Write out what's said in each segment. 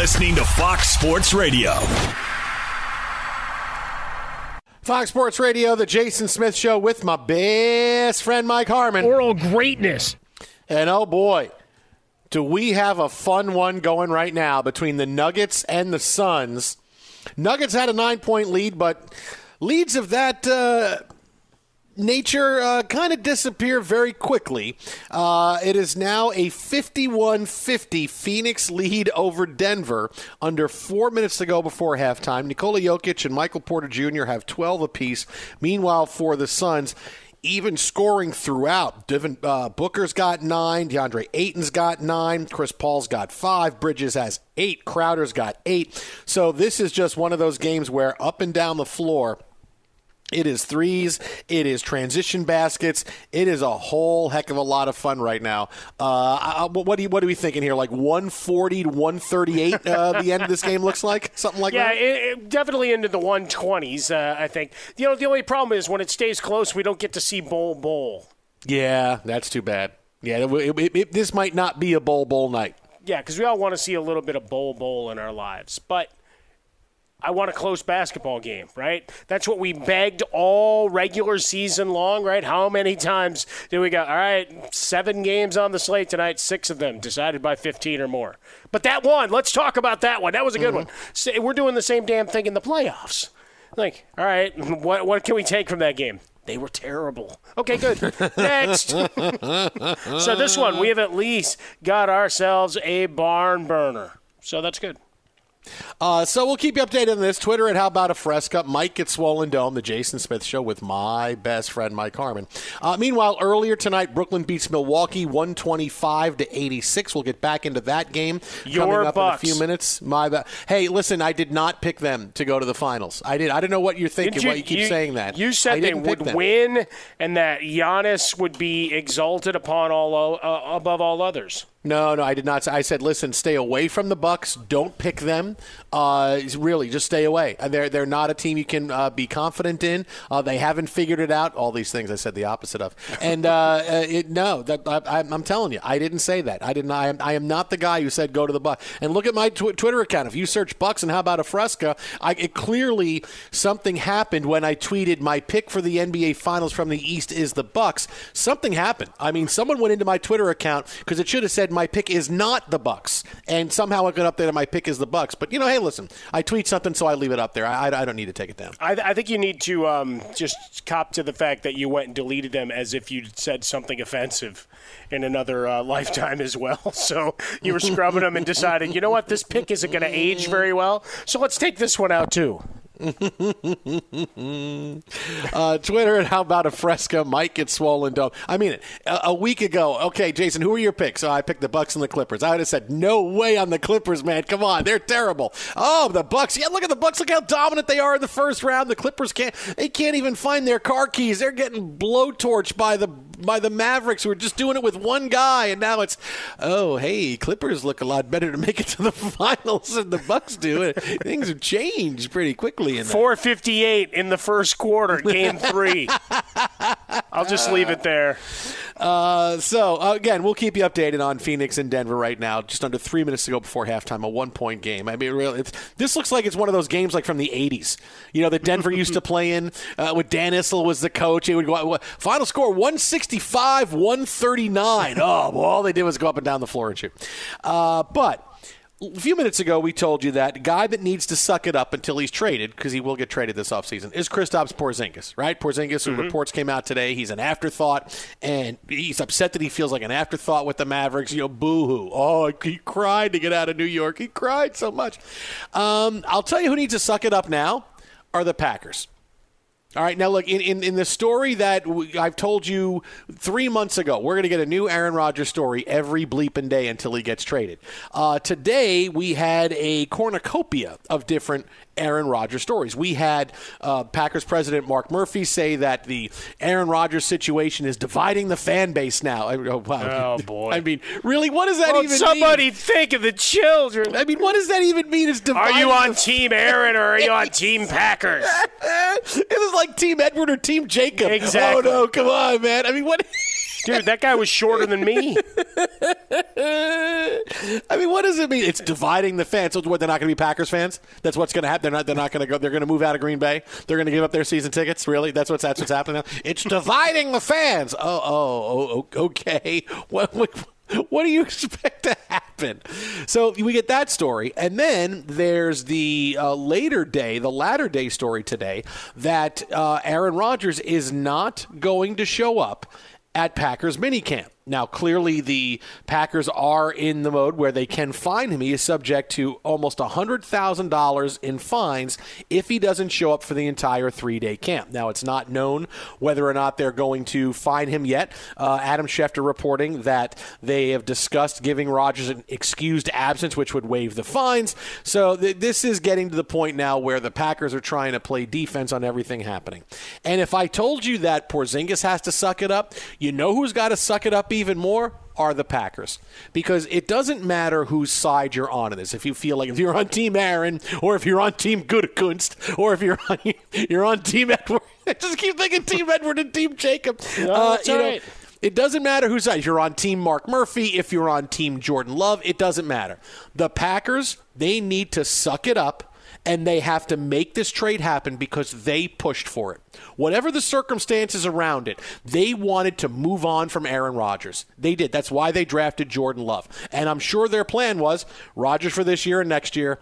Listening to Fox Sports Radio. Fox Sports Radio, the Jason Smith Show with my best friend Mike Harmon. Oral greatness. And oh boy, do we have a fun one going right now between the Nuggets and the Suns. Nuggets had a nine point lead, but leads of that. Uh, nature uh, kind of disappear very quickly. Uh, it is now a 51 50 Phoenix lead over Denver under four minutes to go before halftime. Nikola Jokic and Michael Porter Jr. have 12 apiece. Meanwhile, for the Suns, even scoring throughout. Devin, uh, Booker's got nine. DeAndre Ayton's got nine. Chris Paul's got five. Bridges has eight. Crowder's got eight. So this is just one of those games where up and down the floor – it is threes. It is transition baskets. It is a whole heck of a lot of fun right now. Uh, what do you, what are we thinking here? Like 140 to 138. Uh, the end of this game looks like something like yeah, that. Yeah, it, it definitely into the 120s. Uh, I think. You know, the only problem is when it stays close, we don't get to see Bol Bol. Yeah, that's too bad. Yeah, it, it, this might not be a Bol Bol night. Yeah, because we all want to see a little bit of Bol Bol in our lives, but I want a close basketball game, right? That's what we begged all regular season long, right? How many times did we go, all right, seven games on the slate tonight, six of them decided by 15 or more. But that one, let's talk about that one. That was a good mm-hmm. one. We're doing the same damn thing in the playoffs. Like, all right, what, what can we take from that game? They were terrible. Okay, good. Next. so this one, we have at least got ourselves a barn burner. So that's good. Uh, so we'll keep you updated on this. Twitter at How About a Fresca. Mike at Swollen Dome, the Jason Smith Show with my best friend Mike Harmon. Uh, meanwhile, earlier tonight, Brooklyn beats Milwaukee 125 to 86. We'll get back into that game Your coming up Bucks. in a few minutes. My ba- hey, listen, I did not pick them to go to the finals. I did. I don't know what you're thinking. You, why you keep you, saying that? You said they would win, and that Giannis would be exalted upon all uh, above all others. No, no, I did not. I said, listen, stay away from the Bucks. Don't pick them. Uh, really, just stay away. Uh, They're they're not a team you can uh, be confident in. Uh, they haven't figured it out. All these things I said the opposite of. And uh, uh, it, no, that I, I'm telling you, I didn't say that. I didn't. I am, I am not the guy who said go to the Bucks. And look at my tw- Twitter account. If you search Bucks and how about a Fresca, I, it clearly something happened when I tweeted my pick for the NBA Finals from the East is the Bucks. Something happened. I mean, someone went into my Twitter account because it should have said my pick is not the Bucks, and somehow it got up there my pick is the Bucks. But you know, hey, listen, I tweet something, so I leave it up there. I, I, don't need to take it down. I, I think you need to um, just cop to the fact that you went and deleted them as if you said something offensive in another uh, lifetime as well. So you were scrubbing them and decided, you know what, this pick isn't going to age very well. So let's take this one out too. uh, Twitter and how about a Fresca might get swollen dome. I mean it. A, a week ago, okay, Jason, who are your picks? Oh, I picked the Bucks and the Clippers. I would have said no way on the Clippers, man. Come on, they're terrible. Oh, the Bucks. Yeah, look at the Bucks. Look how dominant they are in the first round. The Clippers can't. They can't even find their car keys. They're getting blowtorched by the by the Mavericks who are just doing it with one guy, and now it's oh hey, Clippers look a lot better to make it to the finals than the Bucks do. Things have changed pretty quickly in that. 458 in the first quarter, game three. I'll just leave it there. Uh, so uh, again, we'll keep you updated on Phoenix and Denver right now. Just under three minutes to go before halftime, a one-point game. I mean, really, it's, this looks like it's one of those games like from the '80s. You know, that Denver used to play in uh, with Dan Issel was the coach. It would go final score 165, 139. Oh, well, all they did was go up and down the floor and shoot. Uh, but a few minutes ago, we told you that guy that needs to suck it up until he's traded, because he will get traded this offseason, is Kristaps Porzingis, right? Porzingis, who reports came out today, he's an afterthought, and he's upset that he feels like an afterthought with the Mavericks. You know, boo-hoo. Oh, he cried to get out of New York. He cried so much. Um, I'll tell you who needs to suck it up now are the Packers. All right, now look, in, in, in the story that I've told you three months ago, we're going to get a new Aaron Rodgers story every bleeping day until he gets traded. Uh, today, we had a cornucopia of different Aaron Rodgers stories. We had uh, Packers president Mark Murphy say that the Aaron Rodgers situation is dividing the fan base now. I, oh, wow. Oh, boy. I mean, really, what does that Well, even somebody mean? think of the children. I mean, what does that even mean? Is dividing? Are you on Team Aaron or are you on Team Packers? it was like Team Edward or Team Jacob. Exactly. Oh no, come on, man. I mean, what? Dude, that guy was shorter than me. I mean, what does it mean? It's dividing the fans. So what? They're not going to be Packers fans. That's what's going to happen. They're not. They're not going to go. They're going to move out of Green Bay. They're going to give up their season tickets. Really? That's what's that's what's happening now. It's dividing the fans. Oh, oh, oh okay. What? what what do you expect to happen? So we get that story, and then there's the uh, later day, the latter day story today that uh, Aaron Rodgers is not going to show up at Packers minicamp. Now, clearly, the Packers are in the mode where they can fine him. He is subject to almost $100,000 in fines if he doesn't show up for the entire three day camp. Now, it's not known whether or not they're going to fine him yet. Uh, Adam Schefter reporting that they have discussed giving Rodgers an excused absence, which would waive the fines. So, th- this is getting to the point now where the Packers are trying to play defense on everything happening. And if I told you that Porzingis has to suck it up, you know who's got to suck it up more? Are the Packers. Because it doesn't matter whose side you're on in this. If you feel like if you're on Team Aaron, or if you're on Team Gutekunst, or if you're on, you're on Team Edward. I just keep thinking Team Edward and Team Jacob. Uh, that's you know, right. it doesn't matter whose side. You're on Team Mark Murphy, if you're on Team Jordan Love, it doesn't matter. The Packers, they need to suck it up and they have to make this trade happen because they pushed for it. Whatever the circumstances around it, they wanted to move on from Aaron Rodgers. They did. That's why they drafted Jordan Love. And I'm sure their plan was Rodgers for this year and next year,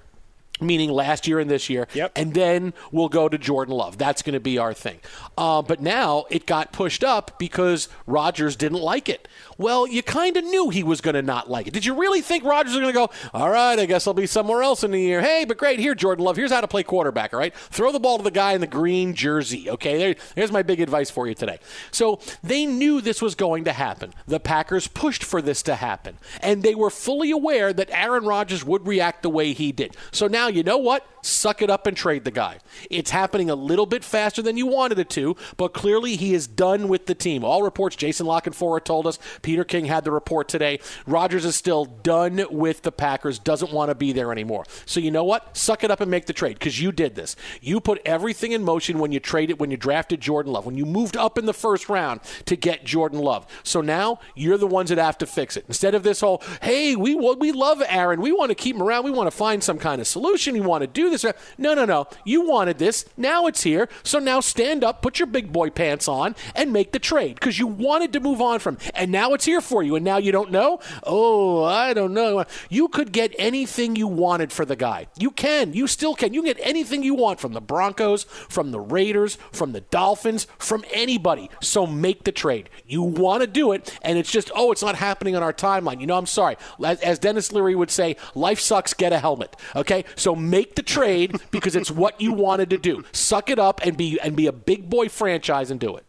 meaning last year and this year. Yep. And then we'll go to Jordan Love. That's going to be our thing. Uh, but now it got pushed up because Rodgers didn't like it. Well, you kind of knew he was going to not like it. Did you really think Rodgers was going to go, all right, I guess I'll be somewhere else in the year. Hey, but great. Here, Jordan Love. Here's how to play quarterback, all right? Throw the ball to the guy in the green jersey, okay? There, there's my big advice for you today. So they knew this was going to happen. The Packers pushed for this to happen. And they were fully aware that Aaron Rodgers would react the way he did. So now, you know what? Suck it up and trade the guy. It's happening a little bit faster than you wanted it to, but clearly he is done with the team. All reports, Jason La Canfora told us, Peter King had the report today. Rodgers is still done with the Packers, doesn't want to be there anymore. So you know what? Suck it up and make the trade because you did this. You put everything in motion when you traded, when you drafted Jordan Love, when you moved up in the first round to get Jordan Love. So now you're the ones that have to fix it. Instead of this whole, hey, we we love Aaron, we want to keep him around, we want to find some kind of solution, we want to do this. No, no, no. You wanted this. Now it's here. So now stand up, put your big boy pants on, and make the trade because you wanted to move on from. And now it's here for you. And now you don't know. Oh, I don't know. You could get anything you wanted for the guy. You can. You still can. You can get anything you want from the Broncos, from the Raiders, from the Dolphins, from anybody. So make the trade. You want to do it, and it's just oh, it's not happening on our timeline. You know, I'm sorry. As, as Denis Leary would say, life sucks. Get a helmet. Okay, so make the trade because it's what you wanted to do. Suck it up and be and be a big boy franchise and do it.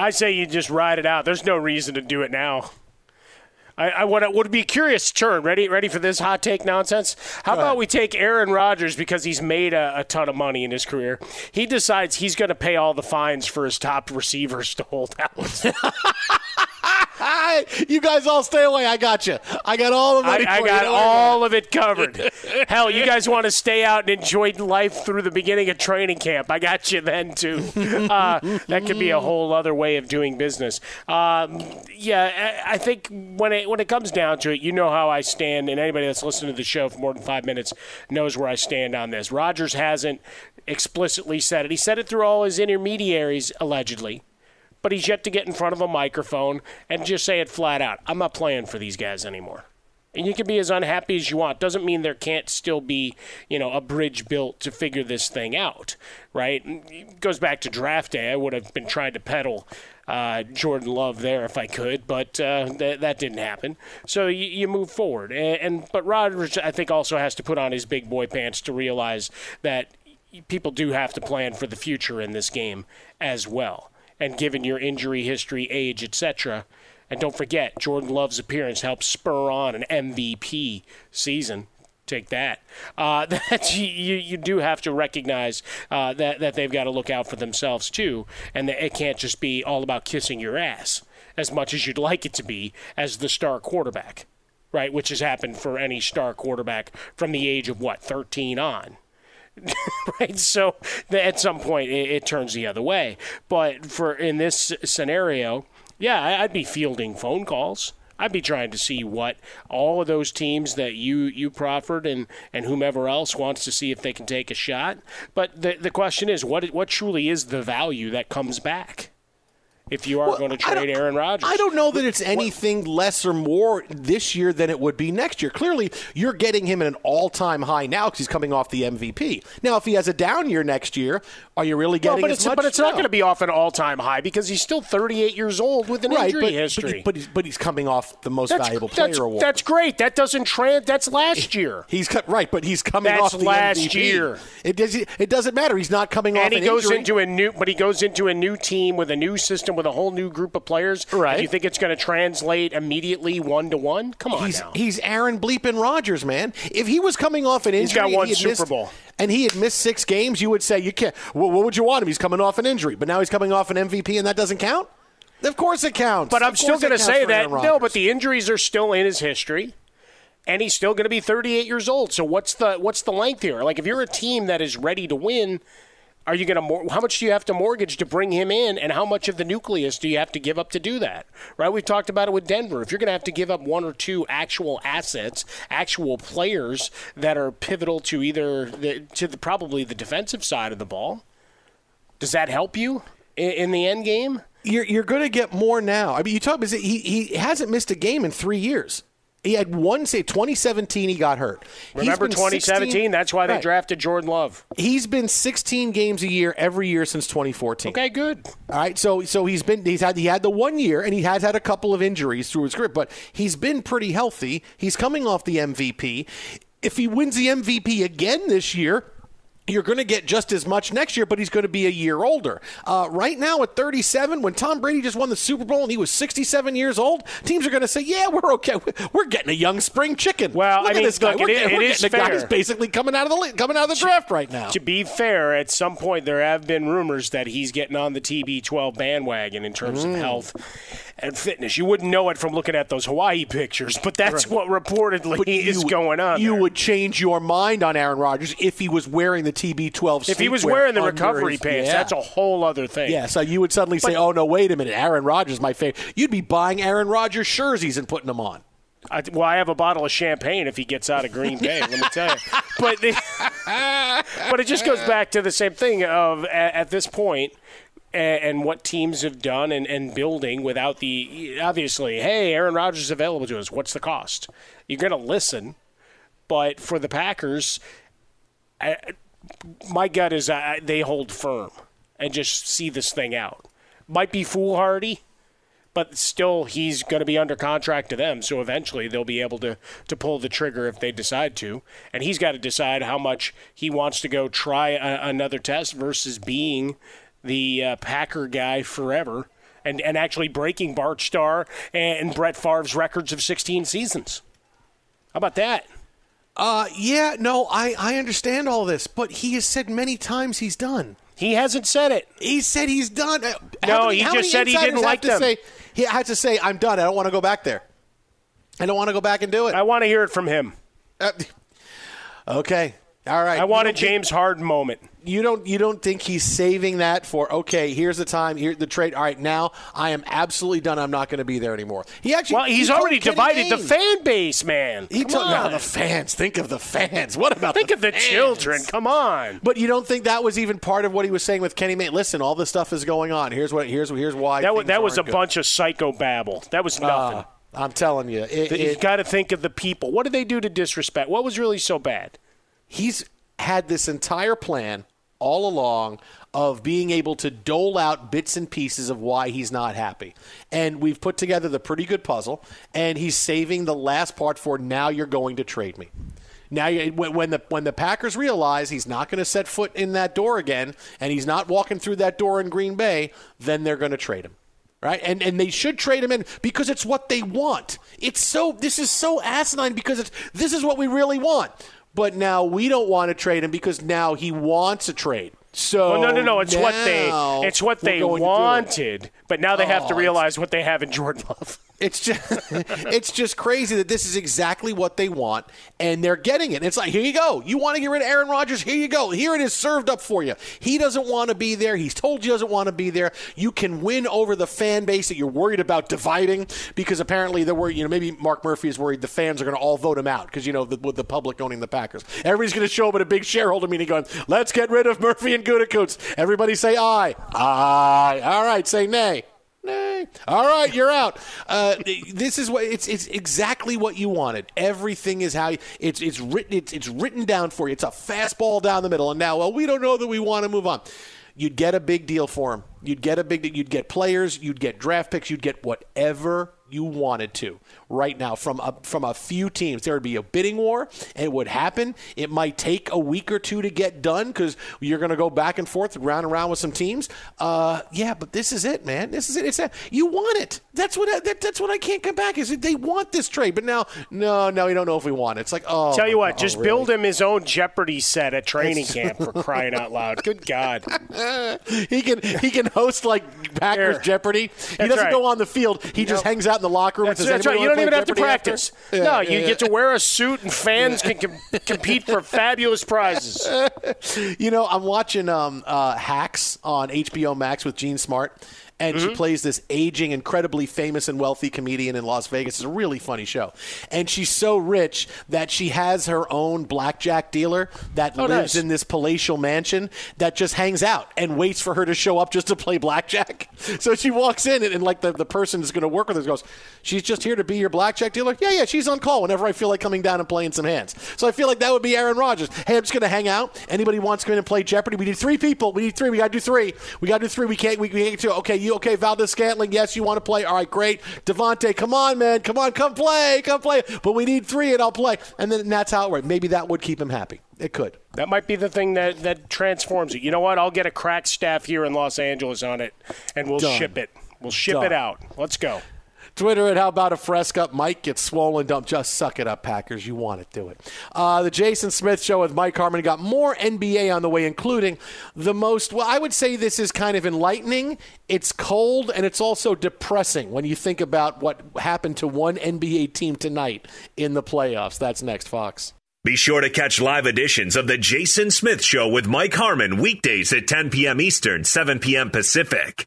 I say you just ride it out. There's no reason to do it now. I, I would, would be curious. Turn ready, ready for this hot take nonsense. How about we take Aaron Rodgers because he's made a, a ton of money in his career. He decides he's going to pay all the fines for his top receivers to hold out. you guys all stay away. I got you. I got all the money. I, I got all of it covered. Hell, you guys want to stay out and enjoy life through the beginning of training camp? I got you then too. Uh, that could be a whole other way of doing business. Um, yeah, I think when it when it comes down to it, you know how I stand, and anybody that's listened to the show for more than five minutes knows where I stand on this. Rodgers hasn't explicitly said it. He said it through all his intermediaries, allegedly but he's yet to get in front of a microphone and just say it flat out. I'm not playing for these guys anymore. And you can be as unhappy as you want. Doesn't mean there can't still be, you know, a bridge built to figure this thing out, right? It goes back to draft day. I would have been trying to peddle uh, Jordan Love there if I could, but uh, th- that didn't happen. So you, you move forward, and, and but Rodgers, I think, also has to put on his big boy pants to realize that people do have to plan for the future in this game as well and given your injury history, age, etc. And don't forget, Jordan Love's appearance helped spur on an MVP season. Take that. Uh, that you, you do have to recognize uh, that that they've got to look out for themselves too, and that it can't just be all about kissing your ass as much as you'd like it to be as the star quarterback, right? Which has happened for any star quarterback from the age of what 13 on. right? So at some point it, it, turns the other way. But for in this scenario, yeah, I'd be fielding phone calls. I'd be trying to see what all of those teams that you you proffered and, and whomever else wants to see if they can take a shot. But the the question is, what what truly is the value that comes back? If you are well, going to trade Aaron Rodgers. I don't know that it's anything less or more this year than it would be next year. Clearly, you're getting him at an all-time high now because he's coming off the MVP. Now, if he has a down year next year, are you really getting? No, but it's but it's no. not going to be off an all-time high because he's still 38 years old with an right, injury but, history. But, he's, but he's coming off the most that's, valuable player that's, award. That's great. That doesn't trans. That's last year. He's cut right, but he's coming that's off the last MVP. year. It does. It doesn't matter. He's not coming and off. And he goes injury. into a new, but he goes into a new team with a new system with a whole new group of players. Right. Do you think it's going to translate immediately one to one? Come on he's, now. He's Aaron Bleepin Rodgers, man. If he was coming off an injury, he's got one he Super missed, Bowl, and he had missed six games, you would say you can't. Well, what would you want him? He's coming off an injury, but now he's coming off an MVP, and that doesn't count. Of course it counts. But I'm still going to say that no. But the injuries are still in his history and he's still going to be 38 years old. So what's the what's the length here? Like if you're a team that is ready to win, are you going to mor- how much do you have to mortgage to bring him in and how much of the nucleus do you have to give up to do that? Right? We've talked about it with Denver. If you're going to have to give up one or two actual assets, actual players that are pivotal to either the, to the, probably the defensive side of the ball, does that help you in, in the end game? You're, you're going to get more now. I mean, you talk about he he hasn't missed a game in three years. He had one say 2017 he got hurt. Remember 2017? 16, that's why they right. drafted Jordan Love. He's been 16 games a year every year since 2014. Okay, good. All right, so so he's been he's had he had the one year and he has had a couple of injuries through his career, but he's been pretty healthy. He's coming off the MVP. If he wins the MVP again this year, you're going to get just as much next year, but he's going to be a year older. Uh, right now, at 37, when Tom Brady just won the Super Bowl and he was 67 years old, teams are going to say, "Yeah, we're okay. We're getting a young spring chicken." Well, look I at mean, this guy. look, we're it- getting, it we're is getting a guy basically coming out of the coming out of the draft right now. To be fair, at some point there have been rumors that he's getting on the TB12 bandwagon in terms Mm. of health and fitness. You wouldn't know it from looking at those Hawaii pictures, but that's what reportedly is going on. You there. would change your mind on Aaron Rodgers if he was wearing the TB12. if he was wearing the recovery his- pants, Yeah. that's a whole other thing. Yeah, so you would suddenly say, "Oh no, wait a minute, Aaron Rodgers is my favorite." You'd be buying Aaron Rodgers jerseys and putting them on. I, well, I have a bottle of champagne if he gets out of Green Bay. let me tell you. But the, but it just goes back to the same thing of at, at this point and, and what teams have done and, and building without the obviously. Hey, Aaron Rodgers is available to us. What's the cost? You're going to listen, but for the Packers, I, my gut is uh, they hold firm and just see this thing out. Might be foolhardy but still he's going to be under contract to them so eventually they'll be able to, to pull the trigger if they decide to. And he's got to decide how much he wants to go try a, another test versus being the uh, packer guy forever and, and actually breaking bart starr and brett Favre's records of 16 seasons. How about that Uh, yeah, no, I, I understand all this, but he has said many times he's done. he hasn't said it He said he's done. Uh, No, many- he just said he didn't like them. Say, he had to say, "I'm done. I don't want to go back there. I don't want to go back and do it." i want to hear it from him Uh, okay, all right. i want a don't think- james harden moment You don't. You don't think he's saving that for? Okay, here's the time. Here the trade. All right, now I am absolutely done. I'm not going to be there anymore. He actually. well he's told already divided the fan base man He Come told now the fans. Think of the fans. What about Think the of the fans? children. Come on. But you don't think that was even part of what he was saying with Kenny Mayne? Listen, all this stuff is going on. Here's what. Here's here's why. That was that was a good. bunch of psycho babble. That was nothing. Uh, I'm telling you, it, you it- got to think of the people. What did they do to disrespect? What was really so bad? He's had this entire plan all along of being able to dole out bits and pieces of why he's not happy. And we've put together the pretty good puzzle, and he's saving the last part for now you're going to trade me. Now, when the when the Packers realize he's not going to set foot in that door again, and he's not walking through that door in Green Bay, then they're going to trade him right? And and they should trade him in because it's what they want. It's so this is so asinine because it's this is what we really want. But now we don't want to trade him because now he wants a trade. So Well, no, no, no. It's what they it's what they it. wanted, but now they have to Oh, realize what they have in Jordan Love. It's just it's just crazy that this is exactly what they want and they're getting it. It's like here you go. You want to get rid of Aaron Rodgers? Here you go. Here it is served up for you. He doesn't want to be there. He's told you doesn't want to be there. You can win over the fan base that you're worried about dividing because apparently they're worried. You know, maybe Mark Murphy is worried the fans are going to all vote him out because you know the, with the public owning the Packers, everybody's going to show up at a big shareholder meeting going, "Let's get rid of Murphy and Gutekunst." Everybody say aye. Aye. All right. Say nay. Nay. All right, you're out. Uh, this is what it's. It's exactly what you wanted. Everything is how you, it's. It's written. It's, it's written down for you. It's a fastball down the middle. And now, well, we don't know that we want to move on. You'd get a big deal for him. You'd get a big. You'd get players. You'd get draft picks. You'd get whatever you wanted to right now from a, from a few teams. There would be a bidding war, and it would happen. It might take a week or two to get done because you're going to go back and forth, round and round with some teams. Uh, yeah, but this is it, man. This is it. It's you want it. That's what I, that, that's what I can't come back is they want this trade, but now no, no, we don't know if we want it. It's like oh, Tell you what, God, just really? build him his own Jeopardy set at training camp for crying out loud. Good God. he can he can host like Packers. Jeopardy. He That's doesn't right. go on the field. He just hangs out in the locker room. That's, and says, that's right. You don't wanna even have to practice. Yeah, no, yeah, you yeah. get to wear a suit, and fans can com- compete for fabulous prizes. you know, I'm watching um, uh, Hacks on HBO Max with Jean Smart, and Mm-hmm. she plays this aging, incredibly famous and wealthy comedian in Las Vegas. It's a really funny show, and she's so rich that she has her own blackjack dealer that Oh, lives nice. in this palatial mansion that just hangs out and waits for her to show up just to play blackjack. So she walks in, and, and like the, the person who's going to work with her goes, "She's just here to be your blackjack dealer." Yeah, yeah, she's on call whenever I feel like coming down and playing some hands. So I feel like that would be Aaron Rodgers. Hey, I'm just going to hang out. Anybody wants to come in and play Jeopardy? We need three people. We need three. We got to do three. We got to do three. We can't. We, we can't do. two. Okay, you You okay, Valdes-Scantling? Yes, you want to play? All right, great. Davante, come on, man. Come on, come play. Come play. But we need three and I'll play. And then that's how it works. Maybe that would keep him happy. It could. That might be the thing that, that transforms it. You know what? I'll get a crack staff here in Los Angeles on it, and we'll Done. ship it. We'll ship Done. it out. Let's go. Twitter at How About a Fresca. Mike gets swollen dump. Just suck it up, Packers. You want it. Do it. Uh, the Jason Smith Show with Mike Harmon got more NBA on the way, including the most, well, I would say this is kind of enlightening. It's cold and it's also depressing when you think about what happened to one NBA team tonight in the playoffs. That's next, Fox. Be sure to catch live editions of The Jason Smith Show with Mike Harmon weekdays at 10 p.m. Eastern, 7 p.m. Pacific.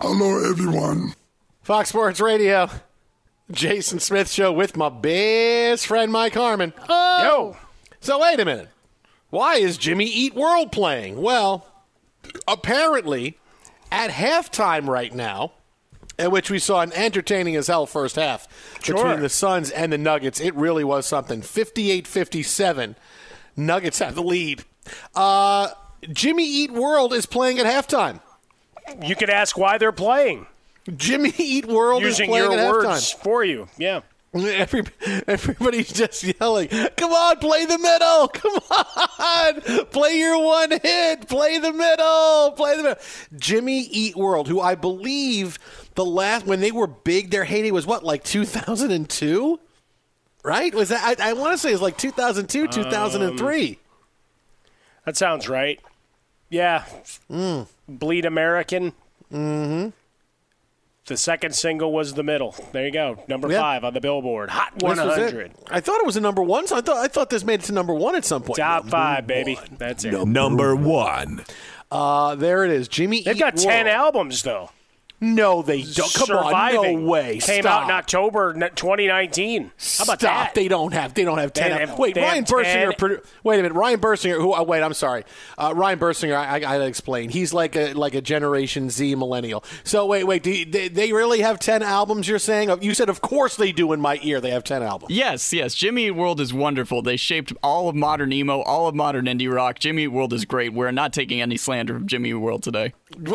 Hello, everyone. Fox Sports Radio, Jason Smith Show with my best friend Mike Harmon. Yo! So, wait a minute. Why is Jimmy Eat World playing? Well, apparently, at halftime right now, in which we saw an entertaining as hell first half Sure. between the Suns and the Nuggets, it really was something. 58 57. Nuggets have the lead. Uh, Jimmy Eat World is playing at halftime. You could ask why they're playing. Jimmy Eat World Using is playing your at words halftime. for you. Yeah. Every, everybody's just yelling, "Come on, play the middle! Come on, play your one hit! Play the middle! Play the middle!" Jimmy Eat World, who I believe the last when they were big, their heyday was what, like 2002, right? Was that? I, I want to say it was like 2002, um, 2003. That sounds right. Yeah. Hmm. Bleed American. Mm-hmm. The second single was the middle. There you go. Number Yeah. five on the Billboard. Hot This was it. 100. I thought it was a number one, so I thought I thought this made it to number one at some point. Top Number five, baby. That's it. Number one. Uh, there it is, Jimmy. They've Eat got 10 albums, though. No, they don't. Come Surviving. on, no way. Came Stop. out in October 2019. How about Stop. that? They don't have. They don't have ten. have- wait, Ryan have 10. Produ- wait a minute. Ryan Bursinger. Who? Oh, wait. I'm sorry. Uh, Ryan Bersinger. I, I gotta explain. He's like a like a Generation Z millennial. So wait, wait. Do you, they, they really have ten albums? You're saying? You said, of course they do. In my ear, they have ten albums. Yes, yes. Jimmy Eat World is wonderful. They shaped all of modern emo, all of modern indie rock. Jimmy Eat World is great. We're not taking any slander from Jimmy Eat World today.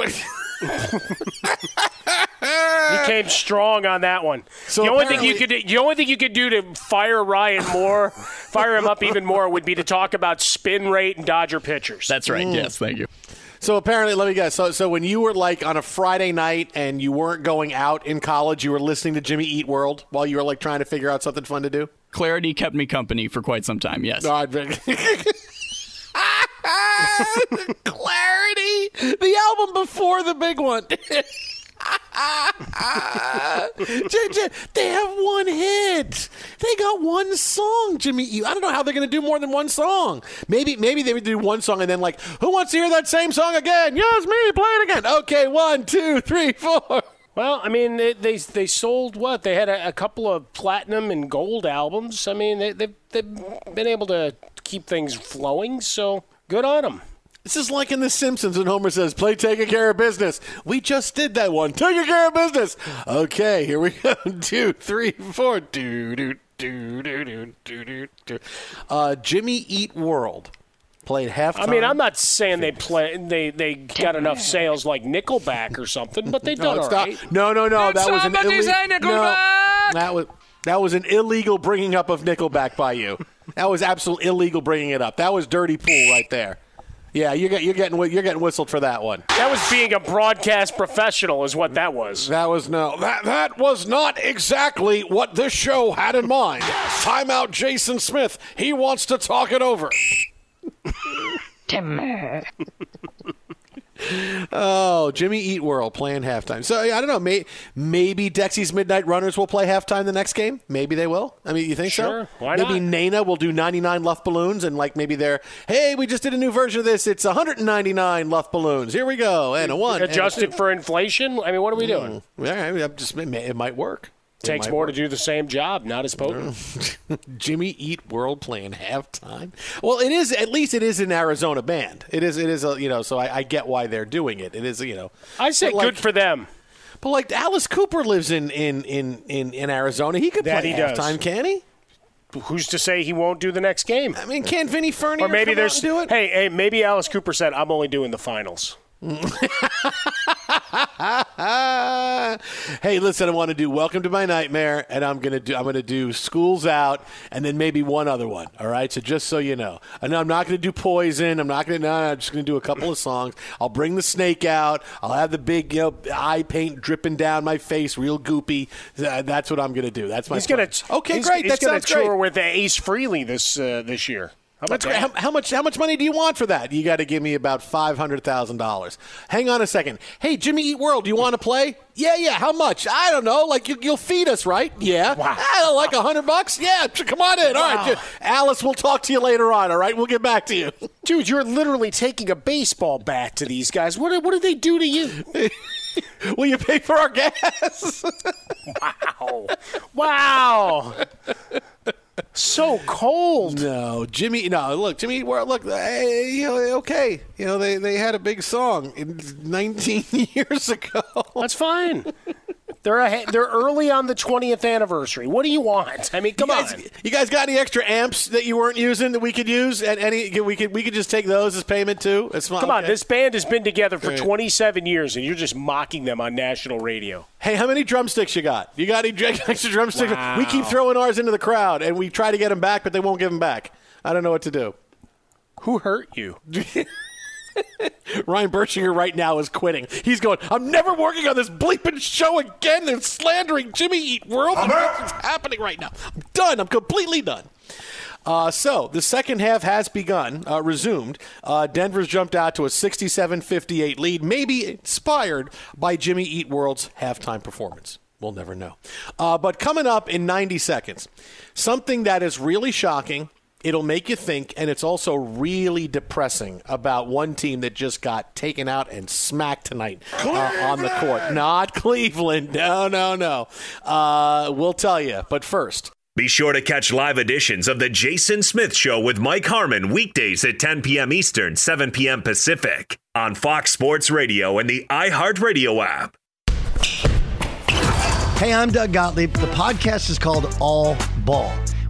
He came strong on that one. So the only thing you could the only thing you could do to fire Ryan more, fire him up even more, would be to talk about spin rate and Dodger pitchers. That's right. Mm. Yes, thank you. So apparently, let me guess. So, so when you were like on a Friday night and you weren't going out in college, you were listening to Jimmy Eat World while you were like trying to figure out something fun to do. Clarity kept me company for quite some time. Yes. No, Clarity, the album before the big one. They have one hit. They got one song, Jimmy. Eat- I don't know how they're going to do more than one song. Maybe, maybe they would do one song and then like, who wants to hear that same song again? Yes, me. Play it again. Okay, one, two, three, four. Well, I mean, they they, they sold what? They had a, a couple of platinum and gold albums. I mean, they, they've, they've been able to keep things flowing, so good on them. This is like in The Simpsons when Homer says, play taking care of business. We just did that one. Taking care of business. Okay, here we go. Two, three, four. Do, do, do, do, do, do, do, do. Uh, Jimmy Eat World played halftime. I mean, I'm not saying they play they they got enough sales like Nickelback or something, but they no, done it's all not. No, no, no. Did that was an somebody illegal. say Nickelback? that was that was an illegal bringing up of Nickelback by you. That was absolute illegal bringing it up. That was dirty pool right there. Yeah, you get you're getting you're getting whistled for that one. That was being a broadcast professional, is what that was. That was no. That that was not exactly what this show had in mind. Timeout, Jason Smith. He wants to talk it over. Timmy. Oh, Jimmy Eat World playing halftime. So I don't know. May, maybe Dexy's Midnight Runners will play halftime the next game. Maybe they will. I mean, you think Sure, so? why maybe not? Nena will do 99 Luftballons and like maybe they're hey, we just did a new version of this. It's 199 Luftballons. Here we go, and a one. Adjusted for inflation. I mean, what are we doing? Mm. Yeah, I mean, just it, may- it might work. Takes more work. to do the same job, not as potent. Jimmy Eat World playing halftime. Well, it is at least it is an Arizona band. It is it is a you know so I, I get why they're doing it. It is you know I say like- good for them. But like Alice Cooper lives in in in in, in Arizona. He could That play he does. halftime, can he? Who's to say he won't do the next game? I mean, can Vinny Furnier Or maybe there's do it? hey hey maybe Alice Cooper said I'm only doing the finals. hey, listen, I want to do Welcome to My Nightmare, and I'm gonna do I'm gonna do Schools Out, and then maybe one other one. All right, so just so you know, and I'm not gonna do Poison. I'm not gonna. No, no, I'm just gonna do a couple of songs. I'll bring the snake out. I'll have the big you know eye paint dripping down my face, real goopy. That's what I'm gonna do. That's my. He's gonna. Okay, he's, great. He's that gonna sounds great. tour with Ace Frehley this uh, this year. How that? How, how much? How much money do you want for that? You got to give me about five hundred thousand dollars. Hang on a second. Hey, Jimmy Eat World, do you want to play? Yeah, yeah. How much? I don't know. Like you, you'll feed us, right? Yeah. Wow. like a hundred bucks? Yeah. Come on in. All right, Wow. Alice. We'll talk to you later on. All right. We'll get back to you. Dude, you're literally taking a baseball bat to these guys. What what did they do to you? Will you pay for our gas? wow. Wow. So cold. No, Jimmy. No, look, Jimmy. World. Look, hey, okay. You know, they they had a big song 19 years ago. That's fine. They're ahead, they're early on the 20th anniversary. What do you want? I mean, come you guys, on. You guys got any extra amps that you weren't using that we could use? And any we could we could just take those as payment too. It's fine. Come on, Okay. this band has been together for 27 years, and you're just mocking them on national radio. Hey, how many drumsticks you got? You got any extra drumsticks? Wow. We keep throwing ours into the crowd, and we try to get them back, but they won't give them back. I don't know what to do. Who hurt you? Ryan Berchinger right now is quitting. He's going, I'm never working on this bleeping show again. They're slandering Jimmy Eat World. What's happening right now? I'm done. I'm completely done. Uh, so the second half has begun, uh, resumed. Uh, Denver's jumped out to a 67-58 lead, maybe inspired by Jimmy Eat World's halftime performance. We'll never know. Uh, but coming up in 90 seconds, something that is really shocking It'll make you think, and it's also really depressing about one team that just got taken out and smacked tonight uh, on the court. Not Cleveland. No, no, no. Uh, we'll tell you. But first, Be sure to catch live editions of The Jason Smith Show with Mike Harmon weekdays at 10 p.m. Eastern, 7 p.m. Pacific on Fox Sports Radio and the iHeartRadio app. Hey, I'm Doug Gottlieb. The podcast is called All Ball.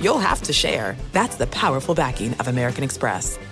you'll have to share. That's the powerful backing of American Express.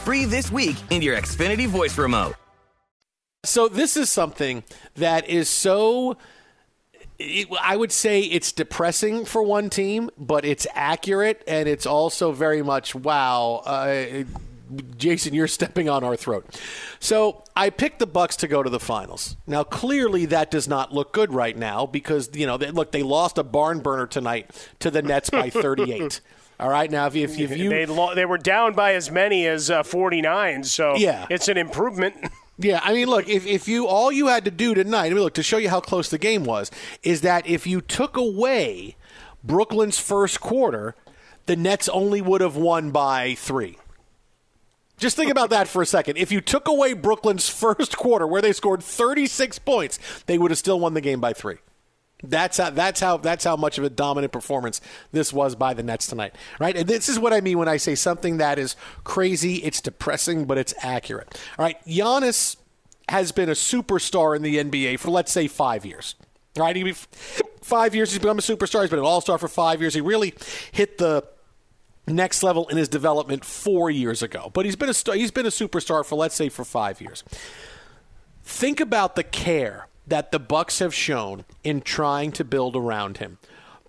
free this week in your Xfinity voice remote. So this is something that is so. It, I would say it's depressing for one team, but it's accurate and it's also very much wow. Uh, Jason, you're stepping on our throat. So I picked the Bucks to go to the finals. Now, clearly, that does not look good right now because you know, they, look, they lost a barn burner tonight to the Nets by 38. All right, now if you, if you, if you they, lo- they were down by as many as uh, 49, so Yeah. it's an improvement. Yeah, I mean, look, if, if you all you had to do tonight, I mean, look, to show you how close the game was, is that if you took away Brooklyn's first quarter, the Nets only would have won by three. Just think about that for a second. If you took away Brooklyn's first quarter, where they scored 36 points, they would have still won the game by three. That's how that's how that's how much of a dominant performance this was by the Nets tonight, right? And this is what I mean when I say something that is crazy. It's depressing, but it's accurate. All right, Giannis has been a superstar in the NBA for let's say five years. Right, he five years he's become a superstar. He's been an All Star for five years. He really hit the next level in his development four years ago. But he's been a he's been a superstar for let's say for five years. Think about the care that the Bucks have shown in trying to build around him.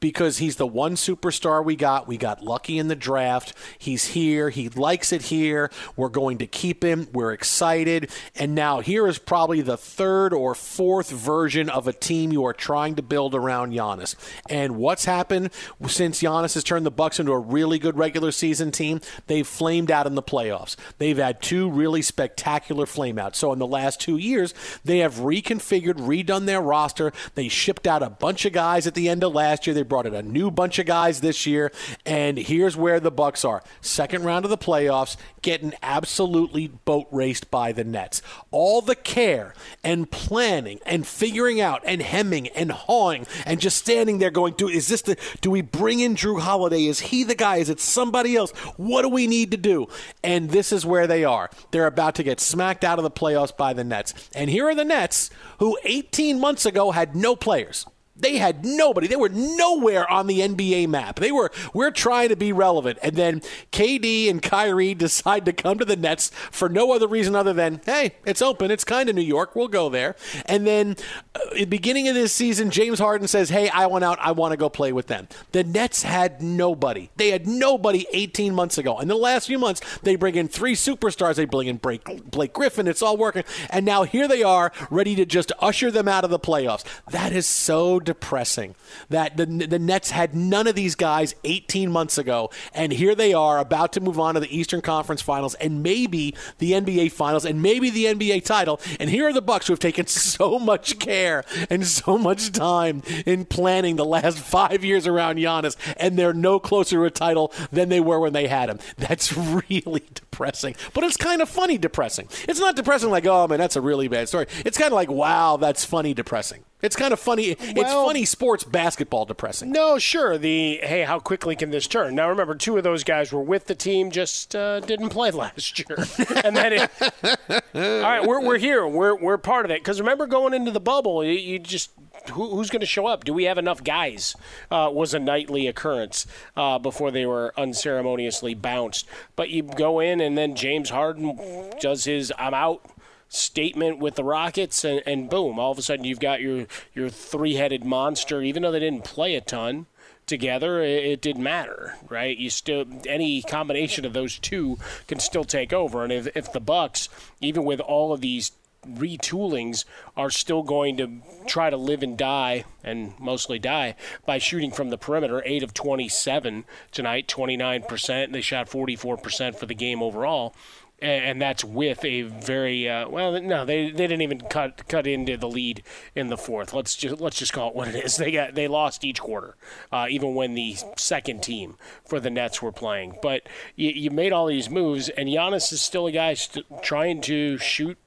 Because he's the one superstar we got. We got lucky in the draft. He's here. He likes it here. We're going to keep him. We're excited. And now here is probably the third or fourth version of a team you are trying to build around Giannis. And what's happened since Giannis has turned the Bucks into a really good regular season team? They've flamed out in the playoffs. They've had two really spectacular flameouts. So in the last two years, they have reconfigured, redone their roster. They shipped out a bunch of guys at the end of last year. They brought in a new bunch of guys this year. And here's where the Bucks are. Second round of the playoffs, getting absolutely boat raced by the Nets. All the care and planning and figuring out and hemming and hawing and just standing there going, do is this the do we bring in Jrue Holiday? Is he the guy? Is it somebody else? What do we need to do? And this is where they are. They're about to get smacked out of the playoffs by the Nets. And here are the Nets who 18 months ago had no players. They had nobody. They were nowhere on the NBA map. They were we're trying to be relevant. And then KD and Kyrie decide to come to the Nets for no other reason other than, hey, it's open. It's kind of New York. We'll go there. And then uh, beginning of this season, James Harden says, hey, I want out. I want to go play with them. The Nets had nobody. They had nobody 18 months ago. In the last few months, they bring in three superstars. They bring in Blake Griffin. It's all working. And now here they are, ready to just usher them out of the playoffs. That is so depressing that the, the Nets had none of these guys 18 months ago, and here they are about to move on to the Eastern Conference Finals and maybe the NBA Finals and maybe the NBA title. And here are the Bucks who have taken so much care and so much time in planning the last five years around Giannis, and they're no closer to a title than they were when they had him. That's really depressing, but it's kind of funny depressing. It's not depressing like, oh man, that's a really bad story. It's kind of like, wow, that's funny depressing. It's kind of funny. it's funny sports basketball depressing. No, sure. The hey, how quickly can this turn? Now remember, two of those guys were with the team, just uh, didn't play last year, and then it, all right, we're we're here, we're we're part of it. Because remember, going into the bubble, you, you just who, who's going to show up? Do we have enough guys? Uh, was a nightly occurrence uh, before they were unceremoniously bounced. But you go in, and then James Harden does his "I'm out." Statement with the Rockets, and, and boom, all of a sudden you've got your your three headed monster. Even though they didn't play a ton together, it, it didn't matter, right? You still any combination of those two can still take over, and if if the Bucks, even with all of these retoolings are still going to try to live and die and mostly die by shooting from the perimeter 8 of 27 tonight 29% they shot 44% for the game overall and, that's with a very uh, well. No, they, they didn't even cut cut into the lead in the fourth. Let's just let's just call it what it is. They got they lost each quarter, uh, even when the second team for the Nets were playing. But you, you made all these moves, and Giannis is still a guy st- trying to shoot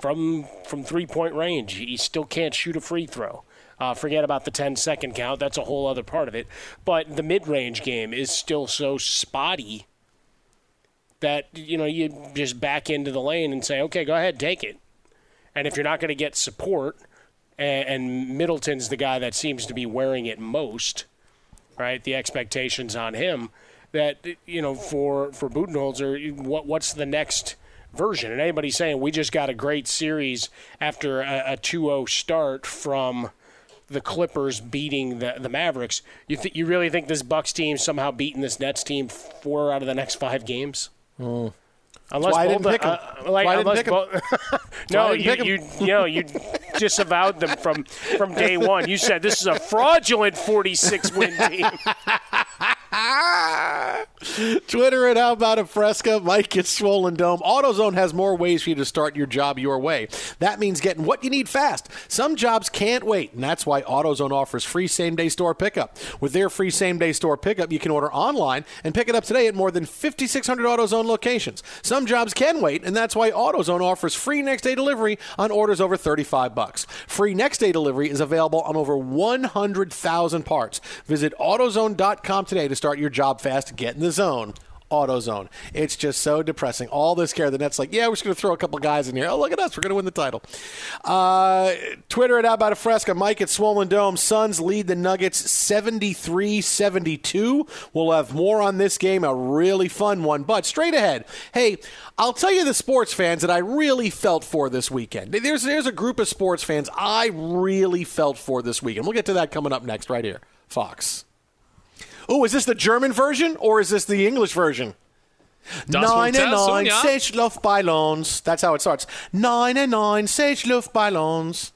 from from three point range. He still can't shoot a free throw. Uh, forget about the 10 second count. That's a whole other part of it. But the mid range game is still so spotty that you know you just back into the lane and say, okay, go ahead, take it. And if you're not going to get support, and, and Middleton's the guy that seems to be wearing it most, right? The expectations on him that you know for for Budenholzer, what what's the next version? And anybody saying we just got a great series after a, a 2-0 start from the Clippers beating the, the Mavericks. You th- you really think this Bucks team somehow beating this Nets team four out of the next five games? Unless why I didn't both- pick 'em. uh, like, Why I didn't unless both- no, you, you, you know, you disavowed them from, from day one. You said this is a fraudulent 46 win team. Twitter at How About a Fresca. Mike gets swollen dome. AutoZone has more ways for you to start your job your way. That means getting what you need fast. Some jobs can't wait, and that's why AutoZone offers free same day store pickup. With their free same day store pickup, you can order online and pick it up today at more than 5,600 AutoZone locations. Some jobs can wait, and that's why AutoZone offers free next day delivery on orders over 35 bucks. Free next day delivery is available on over 100,000 parts. Visit AutoZone.com today to start your job fast. Get in the zone. AutoZone. It's just so depressing. All this care. The Nets like, yeah, we're just going to throw a couple guys in here. Oh, look at us. We're going to win the title. Uh, Twitter at How About a Fresca. Mike at Swollen Dome. Suns lead the Nuggets 73-72. We'll have more on this game. A really fun one. But straight ahead, hey, I'll tell you the sports fans that I really felt for this weekend. There's, there's a group of sports fans I really felt for this weekend. We'll get to that coming up next right here. Fox. Oh, is this the German version or is this the English version? Das Nine and Hotel, nine, ja. sech Luftballons. That's how it starts. Nine and nine, sech Luftballons.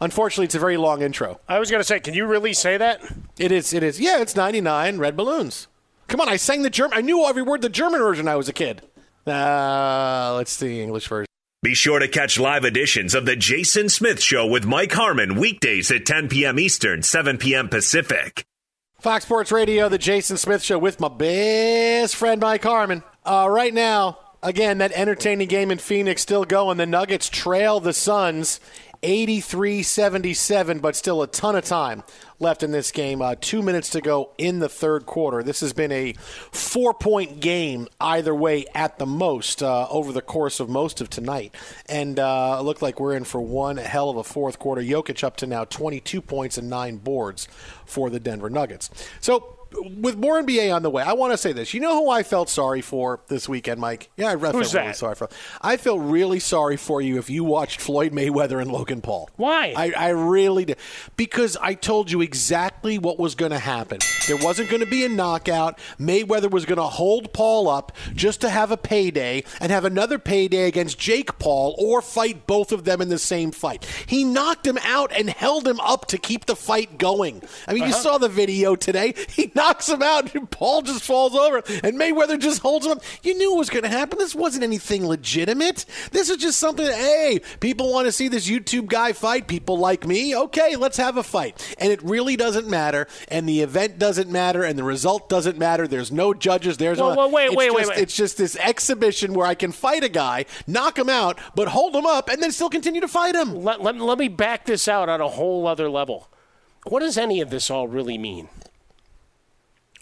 Unfortunately, it's a very long intro. I was going to say, can you really say that? It is. It is. Yeah, it's 99 red balloons. Come on, I sang the German. I knew every word the German version. when I was a kid. Uh, let's see the English version. Be sure to catch live editions of The Jason Smith Show with Mike Harmon weekdays at 10 p.m. Eastern, 7 p.m. Pacific. Fox Sports Radio, the Jason Smith Show with my best friend Mike Harmon. Uh, right now, again, that entertaining game in Phoenix still going. The Nuggets trail the Suns 83 77, but still a ton of time left in this game. Uh, two minutes to go in the third quarter. This has been a four point game either way at the most uh, over the course of most of tonight. And uh, it looked like we're in for one hell of a fourth quarter. Jokic up to now 22 points and nine boards for the Denver Nuggets. So, with more NBA on the way, I want to say this. You know who I felt sorry for this weekend, Mike? Yeah, I felt really sorry for. I feel really sorry for you if you watched Floyd Mayweather and Logan Paul. Why? I, I really did. Because I told you exactly what was going to happen. There wasn't going to be a knockout. Mayweather was going to hold Paul up just to have a payday and have another payday against Jake Paul or fight both of them in the same fight. He knocked him out and held him up to keep the fight going. I mean, you Uh-huh. saw the video today. He knocks him out and Paul just falls over and Mayweather just holds him up. You knew it was going to happen. This wasn't anything legitimate. This is just something that, hey, people want to see this YouTube guy fight. People like me. Okay, let's have a fight. And it really doesn't matter. And the event doesn't matter. And the result doesn't matter. There's no judges. There's Well, no. well, wait, it's wait, wait, just- wait. It's just this exhibition where I can fight a guy, knock him out, but hold him up, and then still continue to fight him. Let, let, let me back this out on a whole other level. What does any of this all really mean?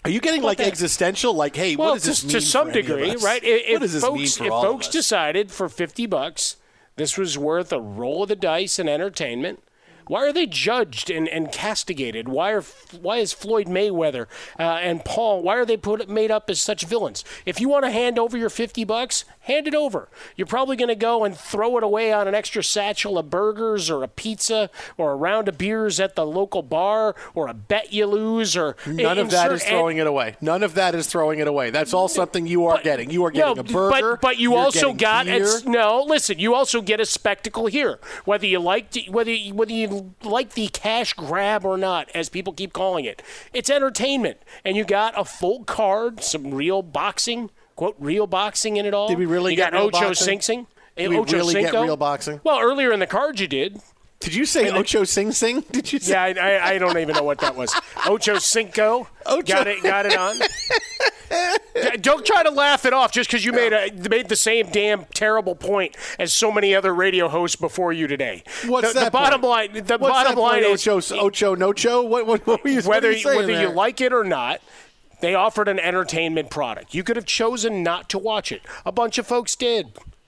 Are you getting like existential? Like, hey, well, what does this to, mean to some for any of degree, right? If, what does this folks, mean for if all of folks us? decided for fifty bucks this was worth a roll of the dice and entertainment, why are they judged and, and castigated? Why are why is Floyd Mayweather uh, and Paul? Why are they put made up as such villains? If you want to hand over your fifty bucks, hand it over. You're probably going to go and throw it away on an extra satchel of burgers or a pizza or a round of beers at the local bar or a bet you lose or None of that is throwing it away. None of that is throwing it away. That's all something you are getting. You are getting no, a burger. But, but you also got no. Listen, you also get a spectacle here. Whether you like whether whether you like the cash grab or not, as people keep calling it, it's entertainment, and you got a full card, some real boxing, quote real boxing in it all. Did we really You get got Ocho boxing? Sing Sing. Did we Ocho really get real boxing? Well, earlier in the card you did. Did you say And Ocho Sing Sing? Did you say? Yeah, I, I, I don't even know what that was. Ocho Cinco. Ocho- Got it. Got it on. Don't try to laugh it off just because you made a made the same damn terrible point as so many other radio hosts before you today. What's the, that the bottom point? line? The What's bottom line is Ocho Ocho Nocho. What what, what were you? whether you whether you like it or not. They offered an entertainment product. You could have chosen not to watch it. A bunch of folks did.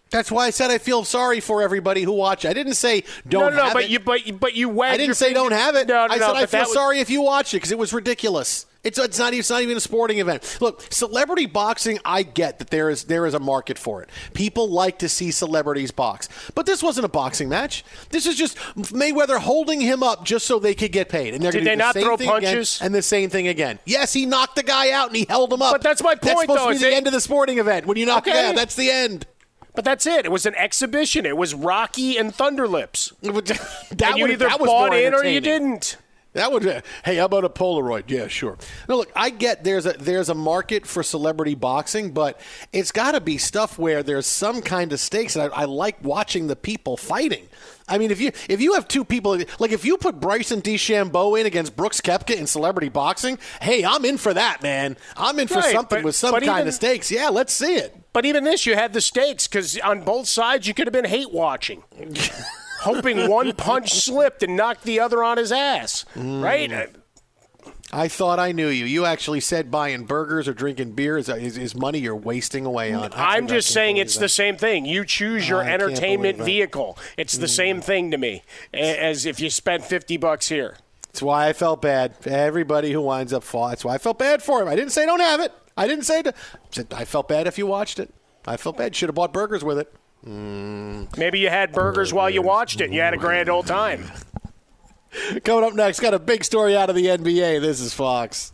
That's why I said I feel sorry for everybody who watch. I didn't say don't have it. no, no, no, but it. you, but but you wagged I didn't say finger- don't have it. No, no, I no, said I feel was- sorry if you watch it because it was ridiculous. It's it's not even it's not even a sporting event. Look, celebrity boxing, I get that there is there is a market for it. People like to see celebrities box, but this wasn't a boxing match. This is just Mayweather holding him up just so they could get paid. And they're Did they do the not throw punches? and the same thing again. Yes, he knocked the guy out and he held him up. But that's my point. That's supposed though, to be the it- end of the sporting event. When you knock the guy out, that's the end. But that's it. It was an exhibition. It was Rocky and Thunderlips. that and you would- either that was bought in or you didn't. That would. uh, Hey, how about a Polaroid? Yeah, sure. No, look, I get there's a there's a market for celebrity boxing, but it's got to be stuff where there's some kind of stakes, and I, I like watching the people fighting. I mean, if you if you have two people, like if you put Bryson DeChambeau in against Brooks Koepka in celebrity boxing, hey, I'm in for that, man. I'm in for Right, something but- with some kind even- of stakes. Yeah, let's see it. But even this, you had the stakes because on both sides you could have been hate watching, hoping one punch slipped and knocked the other on his ass. Mm. Right? I thought I knew you. You actually said buying burgers or drinking beer is, is, is money you're wasting away on. I- I'm just saying it's that. the same thing. You choose your I entertainment vehicle. It's the same thing to me as if you spent 50 bucks here. That's why I felt bad. Everybody who winds up fall. That's why I felt bad for him. I didn't say don't have it. I didn't say to, I felt bad if you watched it. I felt bad. Should have bought burgers with it. Mm. Maybe you had burgers while you watched it and you had a grand old time. Coming up next, got a big story out of the NBA. This is Fox.